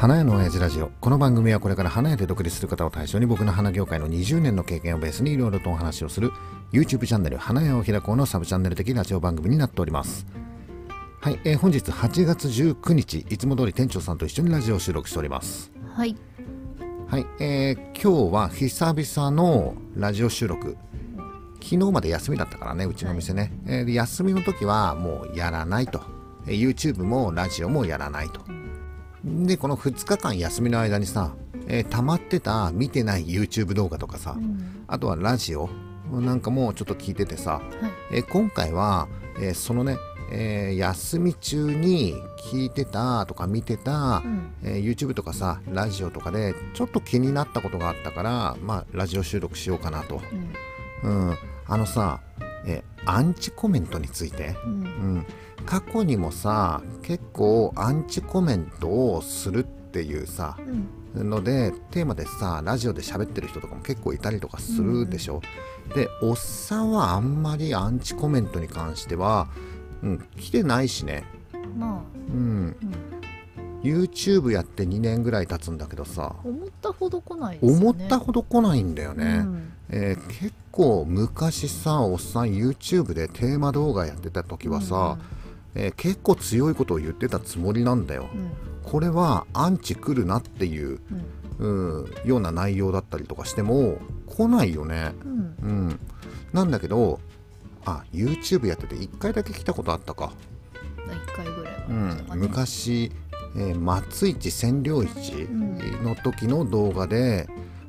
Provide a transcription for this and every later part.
花屋の親父ラジオ。この番組はこれから花屋で独立する方を対象に僕の花業界の20年の経験をベースにいろいろとお話をする YouTube チャンネル花屋を開こうのサブチャンネル的ラジオ番組になっております。はい、えー本日8月19日いつも通り店長さんと一緒にラジオを収録しております。はい。はい、えー今日は久々のラジオ収録。昨日まで休みだったからねうちの店ね、えーで休みの時はもうやらないと、えー YouTube もラジオもやらないとでこの2日間休みの間にさ、えー溜まってた見てない YouTube 動画とかさ、うんあとはラジオなんかもうちょっと聞いててさ、はい。えー今回は、えーそのね、えー休み中に聞いてたとか見てた、うん。えー YouTube とかさラジオとかでちょっと気になったことがあったからまあラジオ収録しようかなと、うん。うん、あのさ、えーアンチコメントについて、う。うんん、過去にもさ結構アンチコメントをするっていうさうん。のでテーマでさラジオで喋ってる人とかも結構いたりとかするでしょ、でおっさんはあんまりアンチコメントに関しては、うん、来てないしね、まうん、あ、うん。YouTube やって2年ぐらい経つんだけどさ思ったほど来ないね。思ったほど来ないんだよね、うん。えー結構昔さおっさん YouTube でテーマ動画やってた時はさ、えー結構強いことを言ってたつもりなんだよ、うん。これはアンチ来るなっていう、うん。うん、ような内容だったりとかしても来ないよねうん。うんなんだけどあ YouTube やってて1回だけ来たことあったか、一回ぐらいはあうん。昔、えー松市占領市の時の動画で、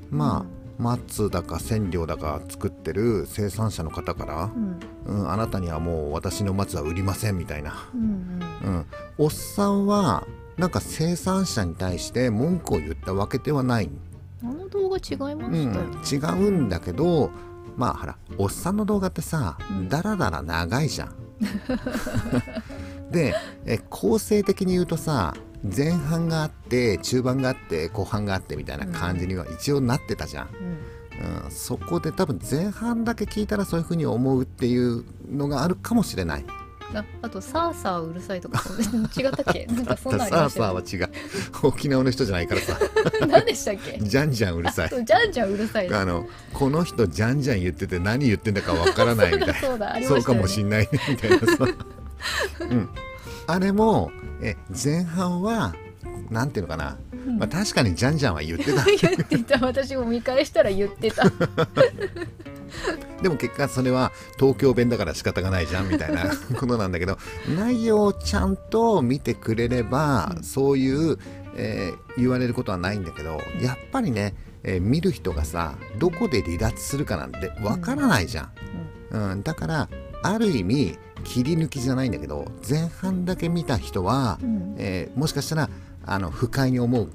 まあ松だか千両だか作ってる生産者の方からう、ん。うん、あなたにはもう私の松は売りませんみたいな、うん。うん、おっさんはなんか生産者に対して文句を言ったわけではない、うん。あの動画違いまうしたよね。ん、違うんだけどまあほらおっさんの動画ってさうんだらだら長いじゃん。でえ構成的に言うとさ前半があって中盤があって後半があってみたいな感じには一応なってたじゃん。うん。うん、そこで多分前半だけ聞いたらそういう風に思うっていうのがあるかもしれない。ああとサーサーうるさいとか違ったっけ？なんかそんなんありさあましたよさあは違う。沖縄の人じゃないからさ。何でしたっけ？じゃんじゃんうるさい。じゃんじゃんうるさい。あのこの人じゃんじゃん言ってて何言ってんだかわからないみたいな。そうだありそうかもしんないねみたいなさ、うん、あれもえ前半はなんていうのかな、うん。まあ、確かにじゃんじゃんは言ってた。言ってた。私も見返したら言ってた。でも結果それは東京弁だから仕方がないじゃんみたいな ことなんだけど内容をちゃんと見てくれれば、うん。そういう、えー言われることはないんだけどやっぱりね、えー見る人がさどこで離脱するかなんてわからないじゃん、うん。だからある意味切り抜きじゃないんだけど前半だけ見た人は、うん。えーもしかしたらあの不快に思う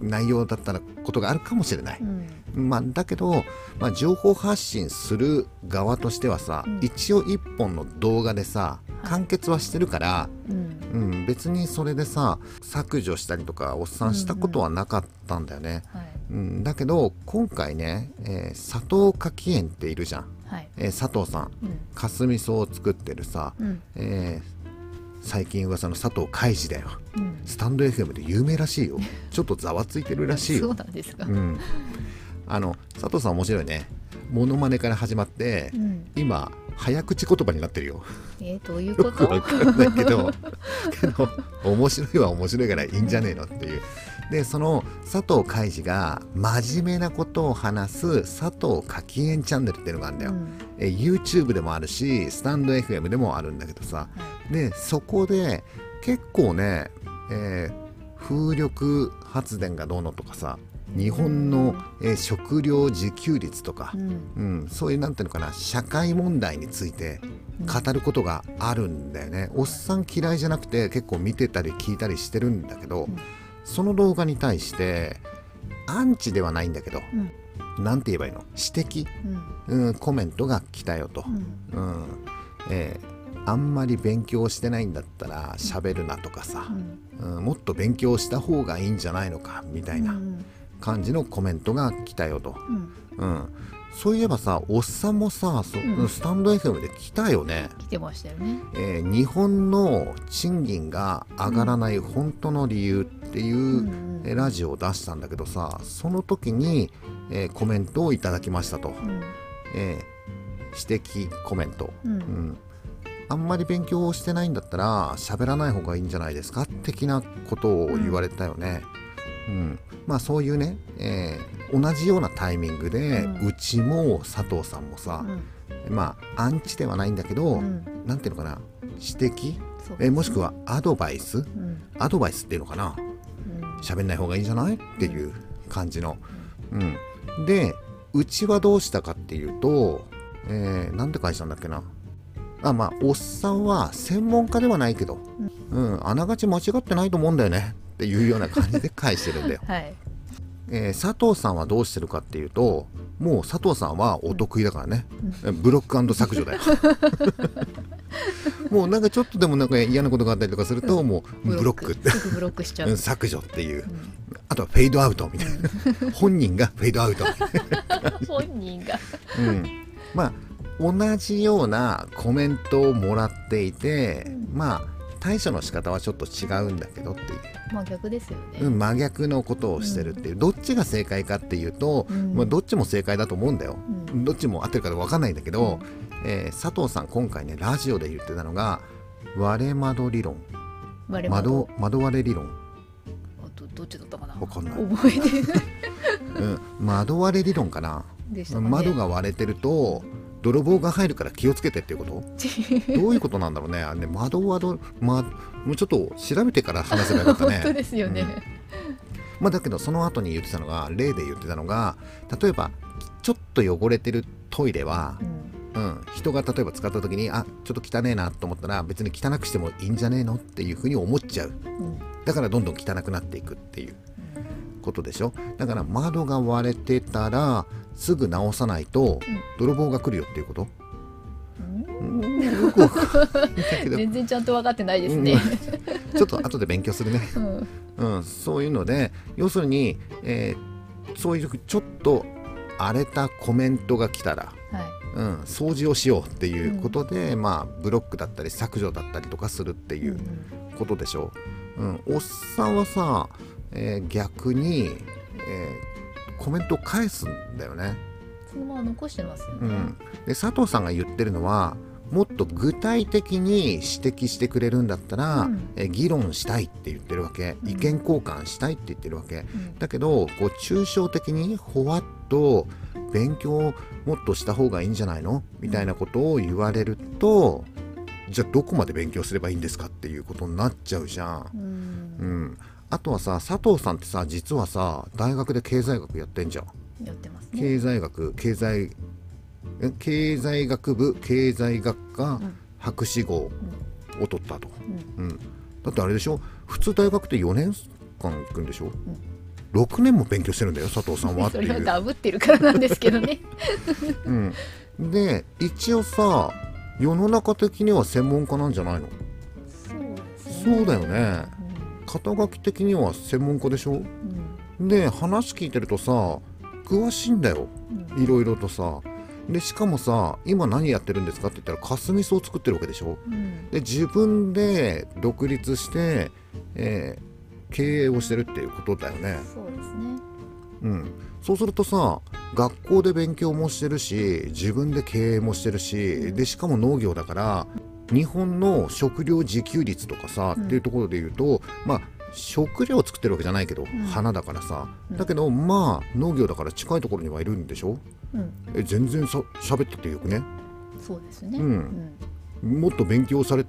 内容だったらことがあるかもしれない、うん。まあ、だけど、まあ、情報発信する側としてはさ、うん。一応一本の動画でさい。完結はしてるから、うん。うん、別にそれでさ削除したりとかおっさんしたことはなかったんだよね、はい。うんだけど今回ね、えー佐藤柿園っているじゃん、はい。えー佐藤さんうん。かすみ草を作ってるさ、うん。えー最近噂の佐藤海二だよ。うん。スタンド FM で有名らしいよ。ちょっとざわついてるらしいよ。そうなんですか？うん、あの佐藤さん面白いね。モノマネから始まって、うん。今早口言葉になってるよ。えーどういうこよくわとかんないけど。けど面白いは面白いからいいんじゃねえのっていうでその佐藤海二が真面目なことを話す佐藤柿園チャンネルっていうのがあるんだよ、うん。え YouTube でもあるしスタンド FM でもあるんだけどさ。はい。でそこで結構ね、えー風力発電がどうのとかさ日本の、えー食料自給率とかう、ん。うん、そういうなんていうのかな社会問題について語ることがあるんだよね。おっさん嫌いじゃなくて結構見てたり聞いたりしてるんだけど、うんその動画に対してアンチではないんだけどうん。なんて言えばいいの？指摘、うん。うん、コメントが来たよと。うん。うん。えーあんまり勉強してないんだったら喋るなとかさう、ん。うんもっと勉強した方がいいんじゃないのかみたいなうん。感じのコメントが来たよと、うん。うん、そういえばさおっさんもさそうん。スタンド FM で来たよね、来てましたよね。えー日本の賃金が上がらない本当の理由っていう、うんうラジオを出したんだけどさその時に、えーコメントをいただきましたと、うん。えー指摘コメント、うん。うん。あんまり勉強をしてないんだったら喋らない方がいいんじゃないですか的なことを言われたよね。うん。まあそういうね、えー同じようなタイミングで、ううんちも佐藤さんもさ、まあアンチではないんだけど、うん。ていうのかな指摘、えーもしくはアドバイス？うん。アドバイスっていうのかな？うん喋んない方がいいんじゃない？っていう感じの。うん、でうちはどうしたかっていうと、えーなんて返したんだっけな。あまあおっさんは専門家ではないけど、うん、あながち間違ってないと思うんだよね。っていうような感じで返してるんだよ。はい。えー佐藤さんはどうしてるかっていうともう佐藤さんはお得意だからね、ブロック削除だよ もうなんかちょっとでもなんか嫌なことがあったりとかするともうブロック。ってブロックしちゃう。うん削除っていう、あとはフェードアウトみたいな。本人がフェードアウト、本人が。うん、まあ同じようなコメントをもらっていて、まあ対処の仕方はちょっと違うんだけどっていう。まあ逆ですよね。うん、真逆のことをしてるっていう、どっちが正解かっていうと、うん。まあ、どっちも正解だと思うんだよ、うん。どっちも合ってるか分かんないんだけど、えー佐藤さん今回ねラジオで言ってたのが割れ窓理論。我々窓？窓割れ理論、あとどっちだったかな？わかんない。覚えて うん、窓割れ理論かな。ね。窓が割れてると泥棒が入るから気をつけてっていうこと？どういうことなんだろうね。あれね窓割る、ま、もうちょっと調べてから話せばよかったね。本当ですよね、まあ、だけどその後に言ってたのが例で言ってたのが例えばちょっと汚れてるトイレはう、んうん、人が例えば使った時にあちょっと汚ねえなと思ったら別に汚くしてもいいんじゃねえのっていうふうに思っちゃう。うん。だからどんどん汚くなっていくっていうことでしょ。だから窓が割れてたらすぐ直さないと泥棒が来るよっていうこと、全然ちゃんと分かってないですね、ちょっと後で勉強するね。うん。うん、そういうので要するに、えーそういうちょっと荒れたコメントが来たら、はいうん、掃除をしようっていうことで、まあブロックだったり削除だったりとかするっていうことでしょう、うんおっさんはさ、えー逆に、えーコメントを返すんだよね、そのまま残してますよね、うん、で佐藤さんが言ってるのはもっと具体的に指摘してくれるんだったら、うん。えー議論したいって言ってるわけ。うん。意見交換したいって言ってるわけ、うん。だけどこう抽象的にほわっと勉強をもっとした方がいいんじゃないの？みたいなことを言われるとじゃあどこまで勉強すればいいんですかっていうことになっちゃうじゃん。うん。うん、あとはさ佐藤さんってさ実はさ大学で経済学やってんじゃん。やってますね。経済学経済え経済学部経済学科ん。博士号を取ったと、うん。うん、だってあれでしょ？普通大学って4年間行くんでしょ、6年も勉強してるんだよ佐藤さんは。っ てそいう、れはダブってるからなんですけどね。うん、で一応さ世の中的には専門家なんじゃないの？そうだよね。肩書き的には専門家でしょ？うん。で話聞いてるとさ詳しいんだよ。うん。いろいろとさ。でしかもさ今何やってるんですか？って言ったらかすみそを作ってるわけでしょ？うん。で自分で独立して、えー経営をしてるっていうことだよね。そうですね。うん。そうするとさ学校で勉強もしてるし自分で経営もしてるしでしかも農業だから日本の食料自給率とかさ、うん。っていうところで言うとまあ食料を作ってるわけじゃないけど、花だからさ。だけどまあ農業だから近いところにはいるんでしょ？うん。え全然さ喋っててよくね？そうですね。うん。もっと勉強され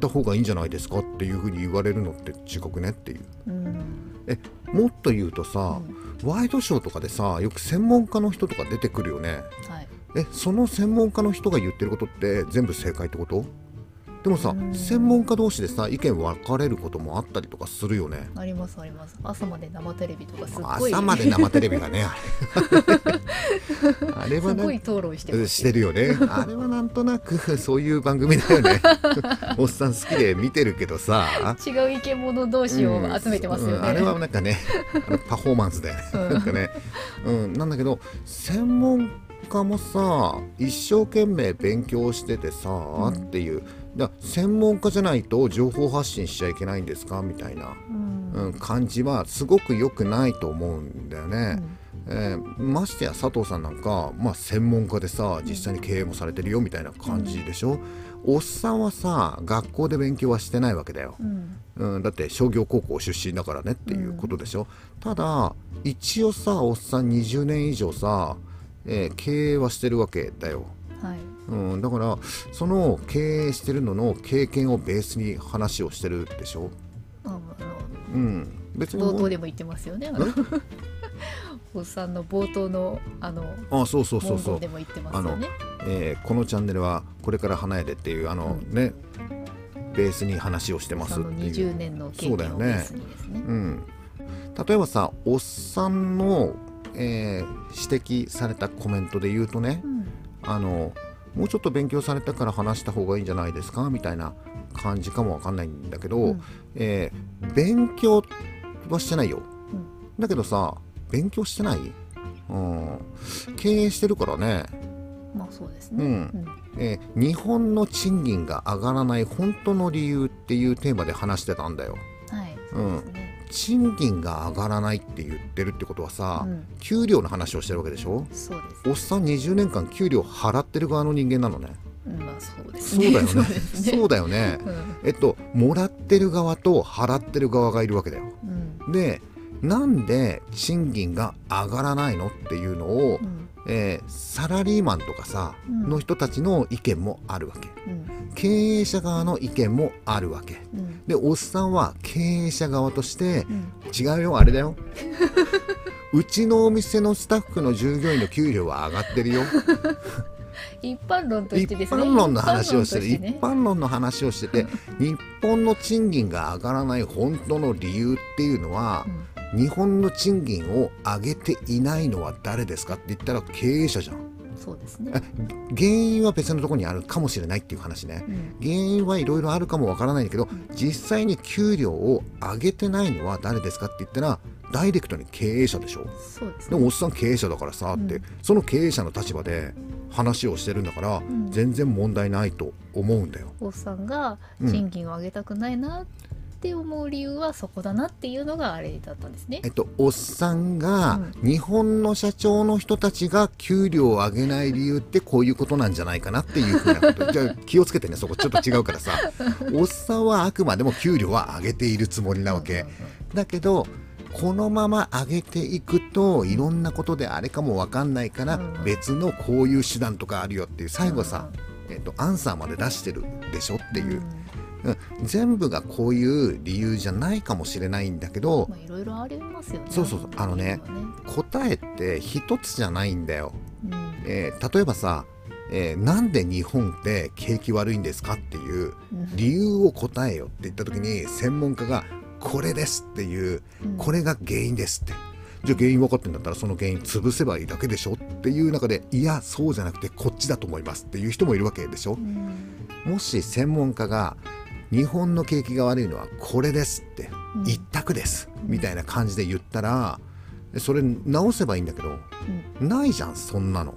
た方がいいんじゃないですかっていうふうに言われるのって違くねっていう。うん。うんえもっと言うとさ、ワイドショーとかでさよく専門家の人とか出てくるよね。はい。えその専門家の人が言ってることって全部正解ってこと？でもさうん専門家同士でさ意見分かれることもあったりとかするよね。ありますあります。朝まで生テレビとかすっごい朝まで生テレビがねあれ。あれはすなごい討論してますしてるよね。あれはなんとなくそういう番組だよね。おっさん好きで見てるけどさ。違う意見者同士を集めてますよね、うん。あれはなんかねパフォーマンスで、うん。なんかね、うん、なんだけど専門家もさ一生懸命勉強しててさ、ん。っていうだ専門家じゃないと情報発信しちゃいけないんですか？みたいな、うん。うん、感じはすごく良くないと思うんだよね。うん。えーましてや佐藤さんなんか、まあ、専門家でさ実際に経営もされてるよみたいな感じでしょ、おっさんはさ学校で勉強はしてないわけだよ、うん。うん、だって商業高校出身だからねっていうことでしょ、ただ一応さおっさん20年以上さ、えー経営はしてるわけだよ、はい。うん、だからその経営してるのの経験をベースに話をしてるでしょ、ああのうん、別に冒頭でも言ってますよね おっさんの冒頭のあのあそうそうそう文そう。言でも言ってますよね。えーこのチャンネルはこれから花屋でっていうあの、ね。ベースに話をしてますっていう。20年の経験をベースにですね。うん、例えばさおっさんの、えー指摘されたコメントで言うとねうんあのもうちょっと勉強されたから話した方がいいんじゃないですかみたいな感じかもわかんないんだけど、うん。えー勉強はしてないよ、うん。だけどさ勉強してない、うん、経営してるからね。まあそうですね。うん。うん。えー日本の賃金が上がらない本当の理由っていうテーマで話してたんだよ。はい。そうですね賃金が上がらないって言ってるってことはさ、うん給料の話をしてるわけでしょ？そうですおっさん20年間給料払ってる側の人間なのね。うんまあそうですねそうだよね。そうですねそうだよね。うんえっと、もらってる側と払ってる側がいるわけだよ。うんで、なんで賃金が上がらないのっていうのを、うんえーサラリーマンとかさ、うん。の人たちの意見もあるわけ。うん。経営者側の意見もあるわけ。うん。でおっさんは経営者側としてうん。違うよあれだよ。うちのお店のスタッフの従業員の給料は上がってるよ。一般論とし一てですね。般論の話をしてる。一一般論の話をしてて日本の賃金が上がらない本当の理由っていうのは日本の賃金を上げていないのは誰ですかって言ったら経営者じゃん。うんそうですね。あ原因は別のところにあるかもしれないっていう話ね。うん。原因はいろいろあるかもわからないんだけど実際に給料を上げてないのは誰ですかって言ったらダイレクトに経営者でしょ。そうですね。でもおっさん経営者だからさって、うん。その経営者の立場で話をしてるんだから、ん。全然問題ないと思うんだよ。おっさんがうん賃金を上げたくないなって思う理由はそこだなっていうのがあれだったんですね。えっと、おっさんが、う日本の社長の人たちが給料を上げない理由ってこういうことなんじゃないかなっていうふうなこと。じゃあ気をつけてねそこちょっと違うからさ。おっさんはあくまでも給料は上げているつもりなわけ。だけどこのまま上げていくといろんなことであれかもわかんないからうん。別のこういう手段とかあるよっていう。最後さ、えっと、アンサーまで出してるでしょっていう、うん。全部がこういう理由じゃないかもしれないんだけどまあいろいろありますよね。そうそうそう。あのね理由は答えって一つじゃないんだよ。うん。えー例えばさ、えーなんで日本って景気悪いんですかっていううん。理由を答えよって言った時に専門家がこれですっていううん。これが原因ですって。じゃあ原因分かってんだったらその原因潰せばいいだけでしょっていう中でいやそうじゃなくてこっちだと思いますっていう人もいるわけでしょ。うん。もし専門家が日本の景気が悪いのはこれですってうん。一択ですみたいな感じで言ったらそれ直せばいいんだけどないじゃんそんなの。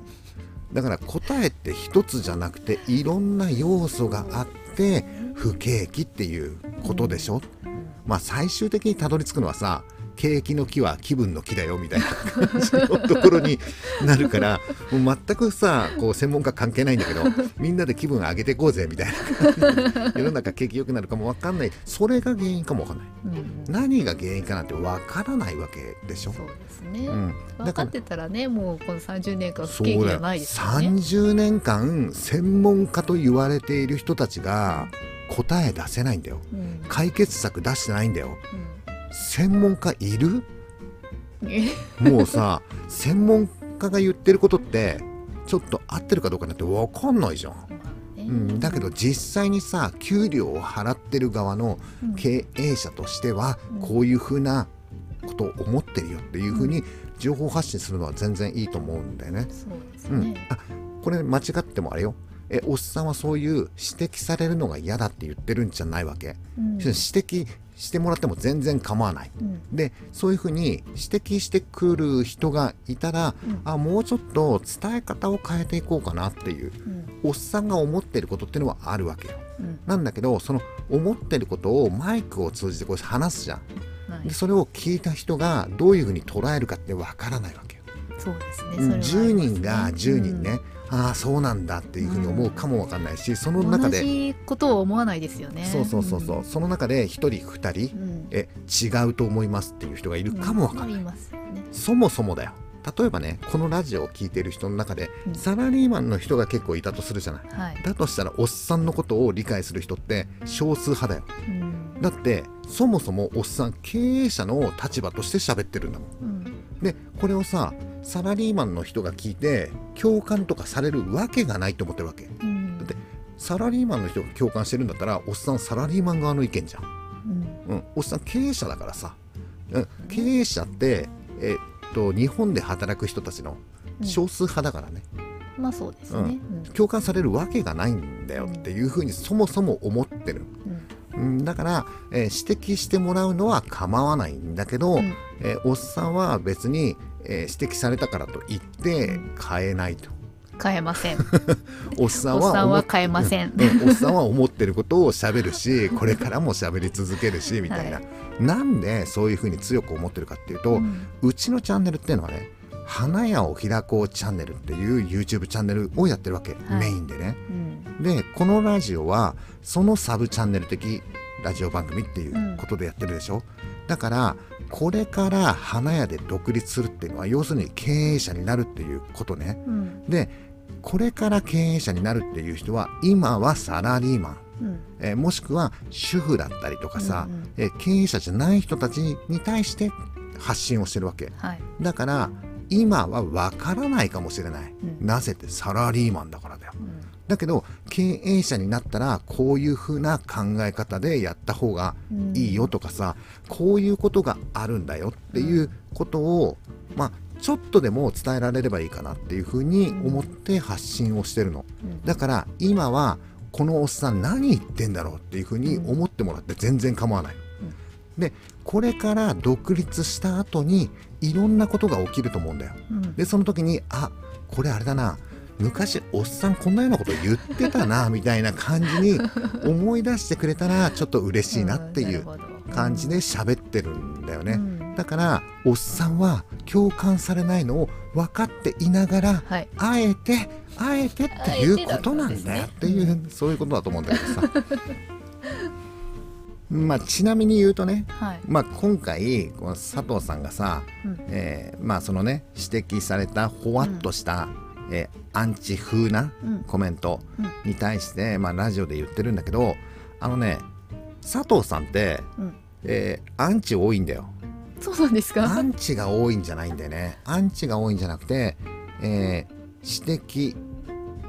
だから答えって一つじゃなくていろんな要素があって不景気っていうことでしょ？まあ最終的にたどり着くのはさ景気の木は気分の木だよみたいな感じのところになるから もう全くさこう専門家関係ないんだけど みんなで気分上げていこうぜみたいな世の中景気良くなるかも分かんない。それが原因かも分かんない。うんうん。何が原因かなんて分からないわけでしょ。そうですね、うん、分かってたらねもうこの30年間不景気じゃないですよ。ね30年間専門家と言われている人たちが答え出せないんだよ。うん。解決策出してないんだよ。うん専門家いる？え？もうさ専門家が言ってることってちょっと合ってるかどうかなんて分かんないじゃん、うん、だけど実際にさ給料を払ってる側のうん。経営者としてはうん。こういうふうなことを思ってるよっていうふうに情報発信するのは全然いいと思うんだよね。そうね、あこれ間違ってもあれよ。えおっさんはそういう指摘されるのが嫌だって言ってるんじゃないわけ、うん。指摘してもらっても全然構わない。うん。でそういうふうに指摘してくる人がいたら、うん。あもうちょっと伝え方を変えていこうかなっていううん。おっさんが思ってることっていうのはあるわけよ。うん。なんだけどその思ってることをマイクを通じてこう話すじゃん。はい。でそれを聞いた人がどういうふうに捉えるかってわからないわけよ。そうですね。うん。それはあり10ますね。人が10人ね、ああそうなんだっていうふうに思うかもわかんないしその中で同じことを思わないですよね。そうそうそうそう、その中で1人2人うん。え違うと思いますっていう人がいるかもわかんない、ねそもそもだよ。例えばねこのラジオを聞いている人の中で、うん。サラリーマンの人が結構いたとするじゃない。はい。だとしたらおっさんのことを理解する人って少数派だよ。うん。だってそもそもおっさん経営者の立場として喋ってるんだもん。うん。でこれをさサラリーマンの人が聞いて共感とかされるわけがないと思ってるわけ。うん。だってサラリーマンの人が共感してるんだったらおっさんサラリーマン側の意見じゃん。うん。うん、おっさん経営者だからさ、うん、経営者って、えっと日本で働く人たちの少数派だからね、まあそうですね。うん。共感されるわけがないんだよっていうふうにそもそも思ってる、だから、えー指摘してもらうのは構わないんだけど、うん。えーおっさんは別に、えー指摘されたからといって変えないと。変えません。おっさんは変えません。うんおっさんは思ってることを喋るし これからも喋り続けるしみたいな、はなんでそういうふうに強く思ってるかっていうと、ううんちのチャンネルっていうのはね花屋を開こうチャンネルっていう YouTube チャンネルをやってるわけ、はい。メインでね。うん。でこのラジオはそのサブチャンネル的ラジオ番組っていうことでやってるでしょ、だからこれから花屋で独立するっていうのは要するに経営者になるっていうことね。うん。でこれから経営者になるっていう人は今はサラリーマン。うん。えーもしくは主婦だったりとかさ、うんうんえー経営者じゃない人たちに対して発信をしてるわけ。はい。だから今はわからないかもしれない、うん。なぜってサラリーマンだからだよ。うんだけど経営者になったらこういう風な考え方でやった方がいいよとかさ、こういうことがあるんだよっていうことを、まあちょっとでも伝えられればいいかなっていう風に思って発信をしてるの、うん。だから今はこのおっさん何言ってんだろうっていうふうに思ってもらって全然構わない、でこれから独立した後にいろんなことが起きると思うんだよ。うん。でその時にあこれあれだな昔おっさんこんなようなこと言ってたなみたいな感じに 思い出してくれたらちょっと嬉しいなっていう感じで喋ってるんだよね、うん。だからおっさんは共感されないのを分かっていながらはい。あえてあえてっていうことなんだよっていう、そういうことだと思うんだけどさ。まあちなみに言うとね、はい。まあ、今回この佐藤さんがさ、うん。えーまあそのね指摘されたほわっとした、えーアンチ風なうん。コメントうん。に対して、まあ、ラジオで言ってるんだけどあのね佐藤さんって、うん。えーアンチ多いんだよ。そうなんですか？アンチが多いんじゃないんだよね。アンチが多いんじゃなくて、えー指摘、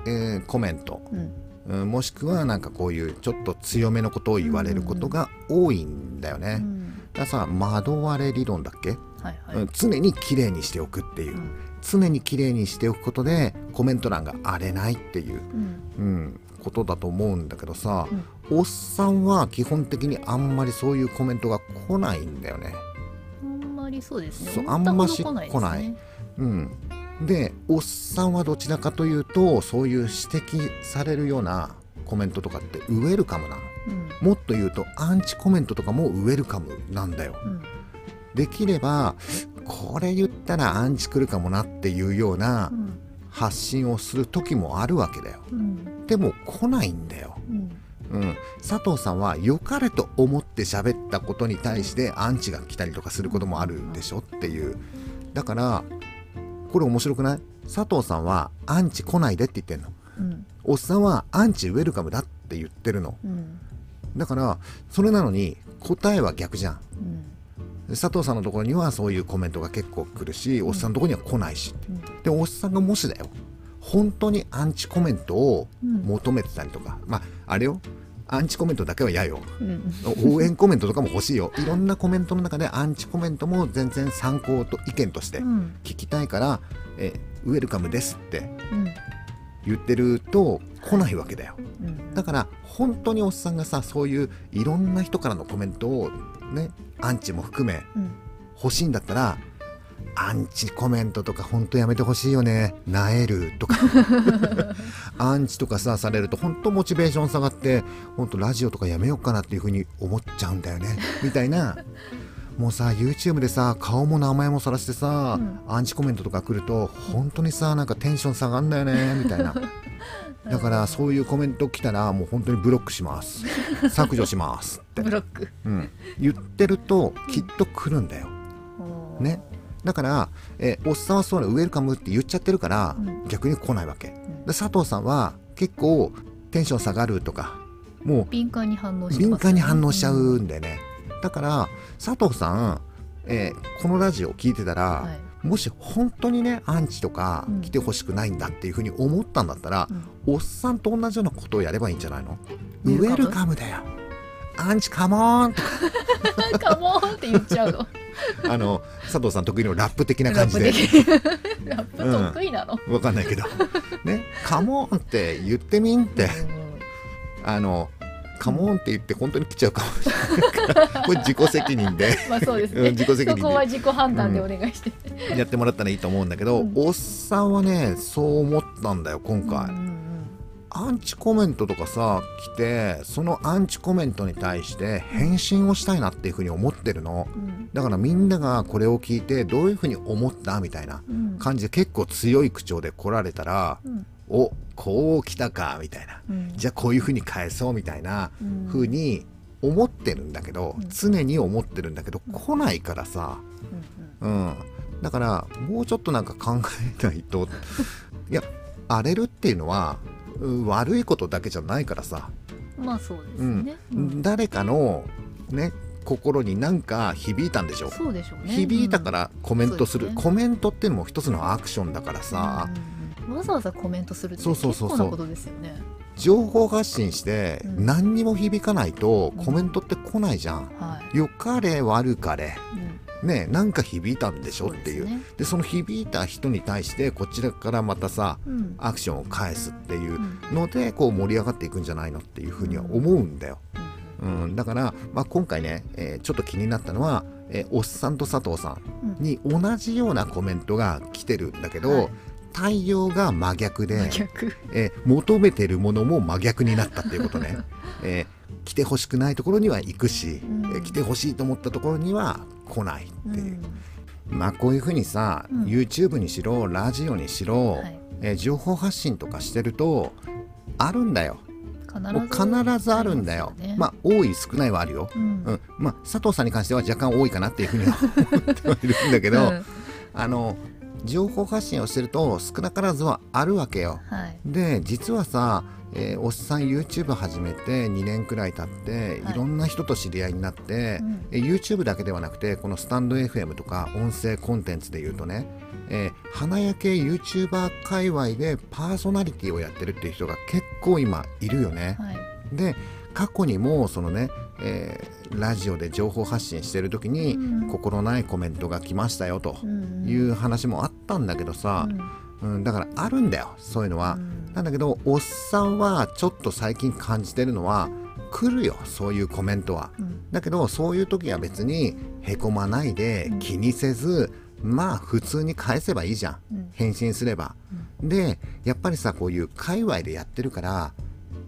えーコメント、うん。うんもしくはなんかこういうちょっと強めのことを言われることが多いんだよね。うん。だからさ惑われ理論だっけ、はいはい。うん常に綺麗にしておくっていう、うん。常に綺麗にしておくことでコメント欄が荒れないっていう、うん。うん、ことだと思うんだけどさ、おっさんは基本的にあんまりそういうコメントが来ないんだよね。あんまりそうですね。あんまし来ないです来ない。ねうん、でおっさんはどちらかというとそういう指摘されるようなコメントとかってウェルカムなの。うん。もっと言うとアンチコメントとかもウェルカムなんだよ。うんできればこれ言ったらアンチ来るかもなっていうようなうん発信をする時もあるわけだよ。うん。でも来ないんだよ、うんうん、佐藤さんは良かれと思って喋ったことに対してアンチが来たりとかすることもあるでしょっていう。だからこれ面白くない？佐藤さんはアンチ来ないでって言ってんの。うん。おっさんはアンチウェルカムだって言ってるの。うん。だからそれなのに答えは逆じゃん佐藤さんのところにはそういうコメントが結構来るしおっさんのところには来ないしうん。でおっさんがもしだよ本当にアンチコメントをうん求めてたりとか、まああれよアンチコメントだけは嫌よ。うん。応援コメントとかも欲しいよ。いろんなコメントの中でアンチコメントも全然参考と意見としてうん。聞きたいから、えウェルカムですってうん言ってると来ないわけだよ。うん。だから本当におっさんがさそういういろんな人からのコメントをねアンチも含めうん。欲しいんだったらアンチコメントとか本当やめてほしいよねなえるとか。アンチとかさされると本当モチベーション下がって本当ラジオとかやめようかなっていう風に思っちゃうんだよねみたいなもうさ YouTube でさ顔も名前もさらしてさ、うん。アンチコメントとか来ると本当にさなんかテンション下がんだよねみたいな。だからそういうコメント来たらもう本当にブロックします。削除しますって。ブ、ロック。うん、言ってるときっと来るんだよ。おーね。だから、えーおっさんはそうなのウェルカムって言っちゃってるから、うん。逆に来ないわけ。ん。で佐藤さんは結構テンション下がるとかも敏感に反応うしね。敏感に反応しちゃうんだよね、だから佐藤さん、えーこのラジオを聞いてたら、はい。もし本当にねアンチとかうん。来てほしくないんだっていうふうに思ったんだったら、うん。おっさんと同じようなことをやればいいんじゃないの？ウェルカムウェルカムだよ。アンチカモーンとか。カモンって言っちゃうの？あの佐藤さん得意のラップ的な感じで。ラップ 得意なの、わかんないけど。ね？カモンって言ってみんって。うん。あのカモンって言って本当に来ちゃうかもしれないから。これ自己責任で。まあそうですうんね自己責任で。そこは自己判断でお願いして、やってもらったらいいと思うんだけど、うん。おっさんはねそう思ったんだよ今回、うんうん。アンチコメントとかさ来てそのアンチコメントに対して返信をしたいなっていうふうに思ってるの。うん。だからみんながこれを聞いてどういうふうに思った？みたいなうん。感じで結構強い口調で来られたらうんおこう来たかみたいな。うん。じゃあこういうふうに返そうみたいなうん。ふうに思ってるんだけど、うん。常に思ってるんだけど来ないからさ、うんうん、だからもうちょっとなんか考えないと。いや荒れるっていうのはうん悪いことだけじゃないからさ、うんまあそうですうん。ね、うん。誰かのね心になんか響いたんでしょ。そうでしょうね。響いたからコメントする、ね。コメントっていうのも一つのアクションだからさ、うんわざわざコメントするってそう結そうそうそう構なことですよね。情報発信してうん。何にも響かないとうんコメントって来ないじゃん、はい、よかれ悪かれ。うん。ねなんか響いたんでしょそっていう。ですね。でその響いた人に対してこちらからまたさうん。アクションを返すっていううん。のでこう盛り上がっていくんじゃないのっていうふうには思うんだよ、うん、だから、まあ、今回ね、えーちょっと気になったのは、えーおっさんと佐藤さんうん。に同じようなコメントが来てるんだけど、はい対応が真逆で、逆。えー求めてるものも真逆になったっていうことね、えー来てほしくないところには行くし、うん。えー来てほしいと思ったところには来ないっていう、うん。まあこういうふうにさ、うん。YouTube にしろラジオにしろ、はい。えー情報発信とかしてるとあるんだよ。必もう必ずあるんだよね。まあ多い少ないはあるよ、うん。うん。まあ、佐藤さんに関しては若干多いかなっていうふうには 思ってはいるんだけど、うん。あの情報発信をしてると少なからずはあるわけよ。はい。で実はさ、えーおっさん YouTube 始めて2年くらい経って、はい。い、ろんな人と知り合いになって、うん。えー YouTube だけではなくてこのスタンド FM とか音声コンテンツで言うとね、えー花焼け YouTuber 界隈でパーソナリティをやってるっていう人が結構今いるよね。はい。で過去にもそのね、えーラジオで情報発信してる時に、うん。心ないコメントが来ましたよとうんいう話もあったんだけどさ、うん。だからあるんだよそういうのは。うん。なんだけどおっさんはちょっと最近感じてるのは来るよそういうコメントは。うん。だけどそういう時は別にへこまないでうん。気にせず、まあ普通に返せばいいじゃん。返信すれば。でやっぱりさこういう界隈でやってるから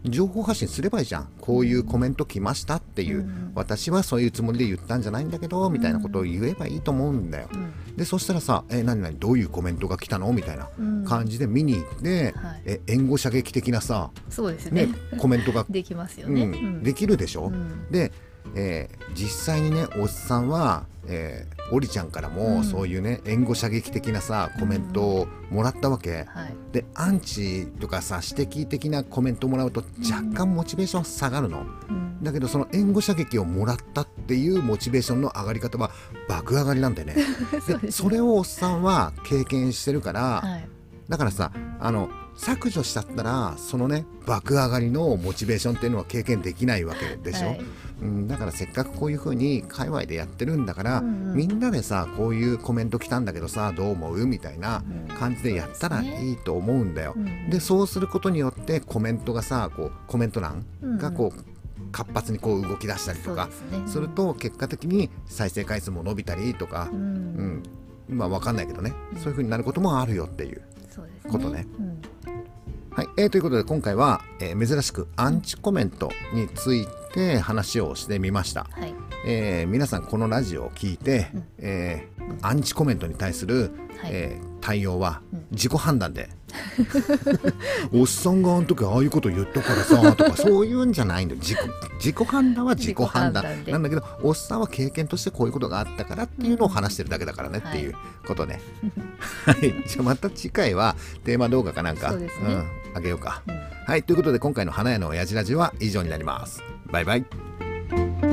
情報発信すればいいじゃん。こういうコメント来ましたっていう、うん。私はそういうつもりで言ったんじゃないんだけどみたいなことを言えばいいと思うんだよ。うん。でそしたらさ「え何何？どういうコメントが来たの?」みたいなうん。感じで見に行って、はい。え援護射撃的なさ、そうですね。ね、コメントが、できますよね、うん。うん。できるでしょ、うん。で、えー実際にねおっさんは、えーおりちゃんからうもん。そういうね援護射撃的なさコメントをもらったわけ、はい。でアンチとかさ指摘的なコメントもらうと若干モチベーション下がるの、うん。だけどその援護射撃をもらったっていうモチベーションの上がり方は爆上がりなんだよね。そでそれをおっさんは経験してるから、はい。だからさあの削除しちゃったらそのね爆上がりのモチベーションっていうのは経験できないわけでしょ、はい。うん、だからせっかくこういう風に界隈でやってるんだから、うんうん。みんなでさこういうコメント来たんだけどさどう思う？みたいなうん感じでやったらいいと思うんだよ。うんでそうすることによってコメントがさこうコメント欄がこう活発にこう動き出したりとかすると結果的に再生回数も伸びたりとかう、ん、うん。まあ分かんないけどね。そういう風になることもあるよっていう。ことね。うんはい。えーということで今回は、えー珍しくアンチコメントについて話をしてみました。はい。えー皆さんこのラジオを聞いて、うん。えーアンチコメントに対する、はい。えー対応はうん。自己判断で、おっさんがあの時ああいうこと言ったからさとか そういうんじゃないんだよ。自己自己判断は自己判断。なんだけどおっさんは経験としてこういうことがあったからっていうのを話してるだけだからねっていうことね、はい、じゃあまた次回はテーマ動画かなんかそうね。ん、あげようか。うん。はい。ということで今回の花屋の親父ラジは以上になります。バイバイ